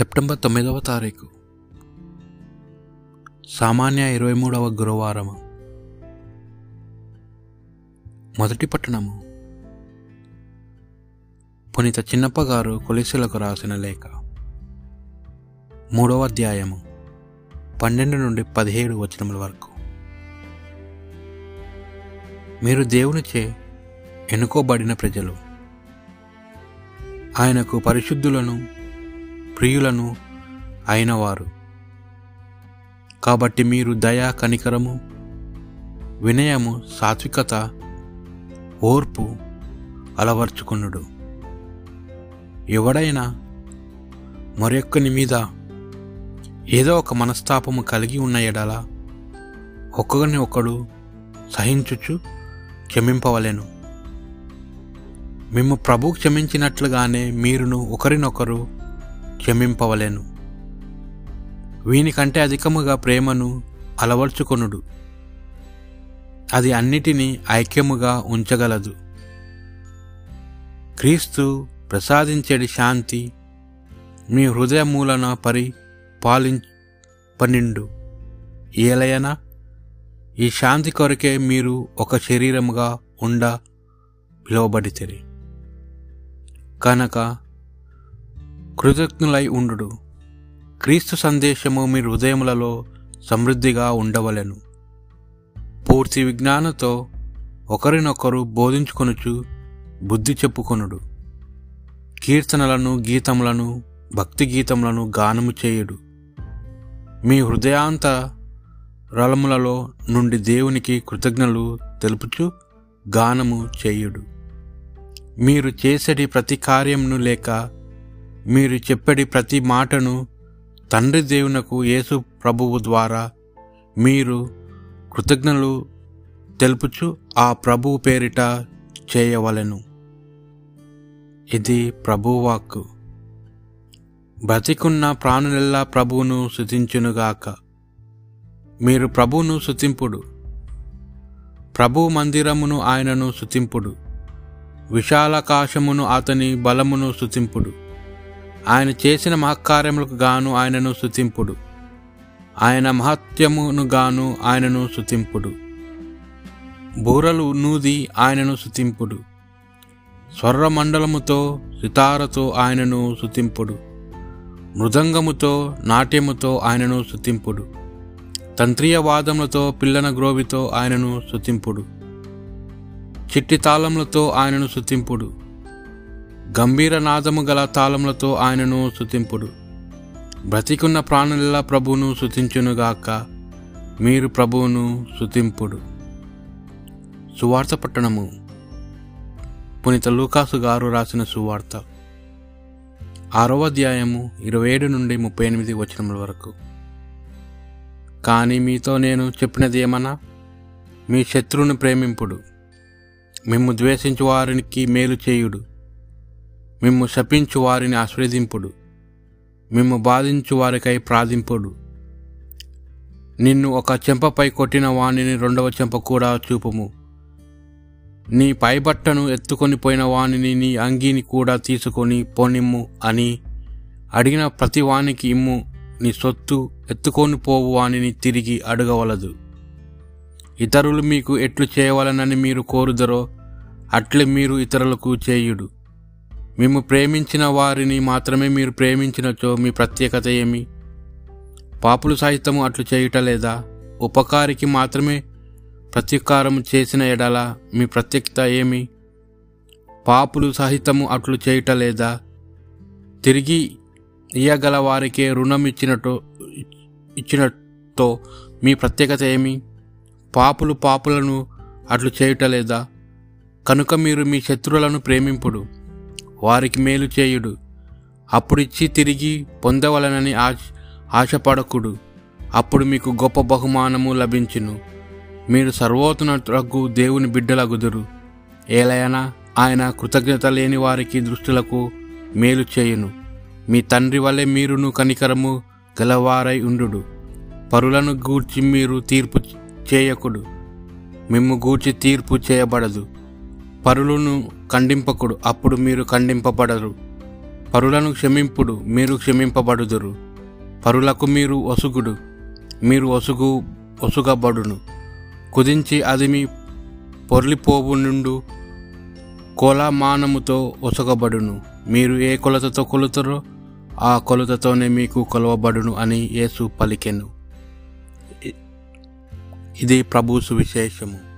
September తొమ్మిదవ తారీఖు. సామాన్య ఇరవై మూడవ గురువారము. మొదటి పట్టణము. పునీత చిన్నప్ప గారు కొలిసులకు రాసిన లేఖ. మూడవ అధ్యాయము పన్నెండు నుండి పదిహేడు వచనముల వరకు. మీరు దేవునిచే ఎన్నుకోబడిన ప్రజలు. ఆయనకు పరిశుద్ధులను ప్రియులను అయినవారు. కాబట్టి మీరు దయ కనికరము వినయము సాత్వికత ఓర్పు అలవర్చుకునుడు. ఎవడైనా మరొక్కని మీద ఏదో ఒక మనస్తాపము కలిగి ఉన్న ఎడల ఒక్కొక్కరిని ఒకడు సహించుచు క్షమింపవలెను. మేము ప్రభు క్షమించినట్లుగానే మీరును ఒకరినొకరు క్షమింపవలెను. వీనికంటే అధికముగా ప్రేమను అలవర్చుకొనుడు. అది అన్నిటినీ ఐక్యముగా ఉంచగలదు. క్రీస్తు ప్రసాదించేడి శాంతి మీ హృదయమూలన పరి పాలింపనిండు. ఏలయనా ఈ శాంతి కొరకే మీరు ఒక శరీరముగా ఉండ పిలువబడితే కనుక కృతజ్ఞులై ఉండు క్రీస్తు సందేశము మీ హృదయములలో సమృద్ధిగా ఉండవలెను. పూర్తి విజ్ఞానతో ఒకరినొకరు బోధించుకొనుచు బుద్ధి చెప్పుకొనుడు. కీర్తనలను గీతములను భక్తి గీతములను గానము చేయుడు. మీ హృదయాంత రలములలో నుండి దేవునికి కృతజ్ఞలు తెలుపుచు గానము చేయుడు. మీరు చేసేటి ప్రతి కార్యమును లేక మీరు చెప్పడి ప్రతి మాటను తండ్రి దేవునకు యేసు ప్రభువు ద్వారా మీరు కృతజ్ఞలు తెలుపుచు ఆ ప్రభువు పేరిట చేయవలెను. ఇది ప్రభువాక్కు బ్రతికున్న ప్రాణులెల్లా ప్రభువును శుతించునుగాక మీరు ప్రభువును శుతింపుడు ప్రభు మందిరమును ఆయనను శుతింపుడు విశాలాకాశమును అతని బలమును శుతింపుడు ఆయన చేసిన మహకార్యములకు గాను ఆయనను శుతింపుడు ఆయన మహత్యమును గాను ఆయనను శుతింపుడు బూరలు నూది ఆయనను శుతింపుడు స్వర్రమండలముతో సితారతో ఆయనను శుతింపుడు మృదంగముతో నాట్యముతో ఆయనను శుతింపుడు తంత్రీయవాదములతో పిల్లన గ్రోవితో ఆయనను శుతింపుడు చిట్టి తాళములతో ఆయనను శుతింపుడు గంభీర నాదము గల తాళములతో ఆయనను శుతింపుడు బ్రతికున్న ప్రాణుల ప్రభువును శుతించునుగాక మీరు ప్రభువును శుతింపుడు సువార్త పట్టణము. పునీత లూకాసు గారు రాసిన సువార్త. ఆరవ అధ్యాయము ఇరవై ఏడు నుండి ముప్పై ఎనిమిది వచనముల వరకు. కానీ మీతో నేను చెప్పినది ఏమన్నా మీ శత్రువుని ప్రేమింపుడు. మిమ్ము ద్వేషించు వారికి మేలు చేయుడు. మిమ్ము శపించు వారిని ఆస్వాదింపుడు మిమ్ము బాధించు వారికై ప్రార్థింపుడు నిన్ను ఒక చెంపపై కొట్టిన వాణిని రెండవ చెంప కూడా చూపుము. నీ పైబట్టను ఎత్తుకొని పోయిన వాణిని నీ అంగీని కూడా తీసుకొని పోనిమ్ము అని అడిగిన ప్రతి వానికి ఇమ్ము. నీ సొత్తు ఎత్తుకొని పోవు వానిని తిరిగి అడగవలదు. ఇతరులు మీకు ఎట్లు చేయవలనని మీరు కోరుదరో అట్లే మీరు ఇతరులకు చేయుడు. మేము ప్రేమించిన వారిని మాత్రమే మీరు ప్రేమించినచో మీ ప్రత్యేకత ఏమి? పాపులు సహితము అట్లు చేయుట లేదా? ఉపకారికి మాత్రమే ప్రత్యుకారం చేసిన ఎడల మీ ప్రత్యేకత ఏమి? పాపులు సహితము అట్లు చేయుట లేదా? తిరిగి ఇయ్యగల వారికే రుణం ఇచ్చినట్టు ఇచ్చినట్తో మీ ప్రత్యేకత ఏమి? పాపులు పాపులను అట్లు చేయుట లేదా? కనుక మీరు మీ శత్రువులను ప్రేమింపుడు. వారికి మేలు చేయుడు. అప్పుడు ఇచ్చి తిరిగి పొందవలనని ఆశ ఆశపడకుడు. అప్పుడు మీకు గొప్ప బహుమానము లభించును. మీరు సర్వోన్నతులకు దేవుని బిడ్డలగుదురు. ఏలైనా ఆయన కృతజ్ఞత లేని వారికి దృష్టిలకు మేలు చేయును. మీ తండ్రి వలె మీరును కనికరము గలవారై ఉండు పరులను గూర్చి మీరు తీర్పు చేయకుడు. మిమ్ము గూర్చి తీర్పు చేయబడదు. పరులను ఖండింపకుడు అప్పుడు మీరు ఖండింపబడరు. పరులను క్షమింపుడు మీరు క్షమింపబడుదురు. పరులకు మీరు ఒసుగుడు మీరు ఒసుగు ఒసుగబడును. కుదించి అది మీ పొర్లిపోవు నుండు కోలమానముతో ఒసగబడును. మీరు ఏ కొలతతో కొలుతారో ఆ కొలతతోనే మీకు కొలవబడును అని యేసు పలికెను. ఇది ప్రభు సువిశేషము.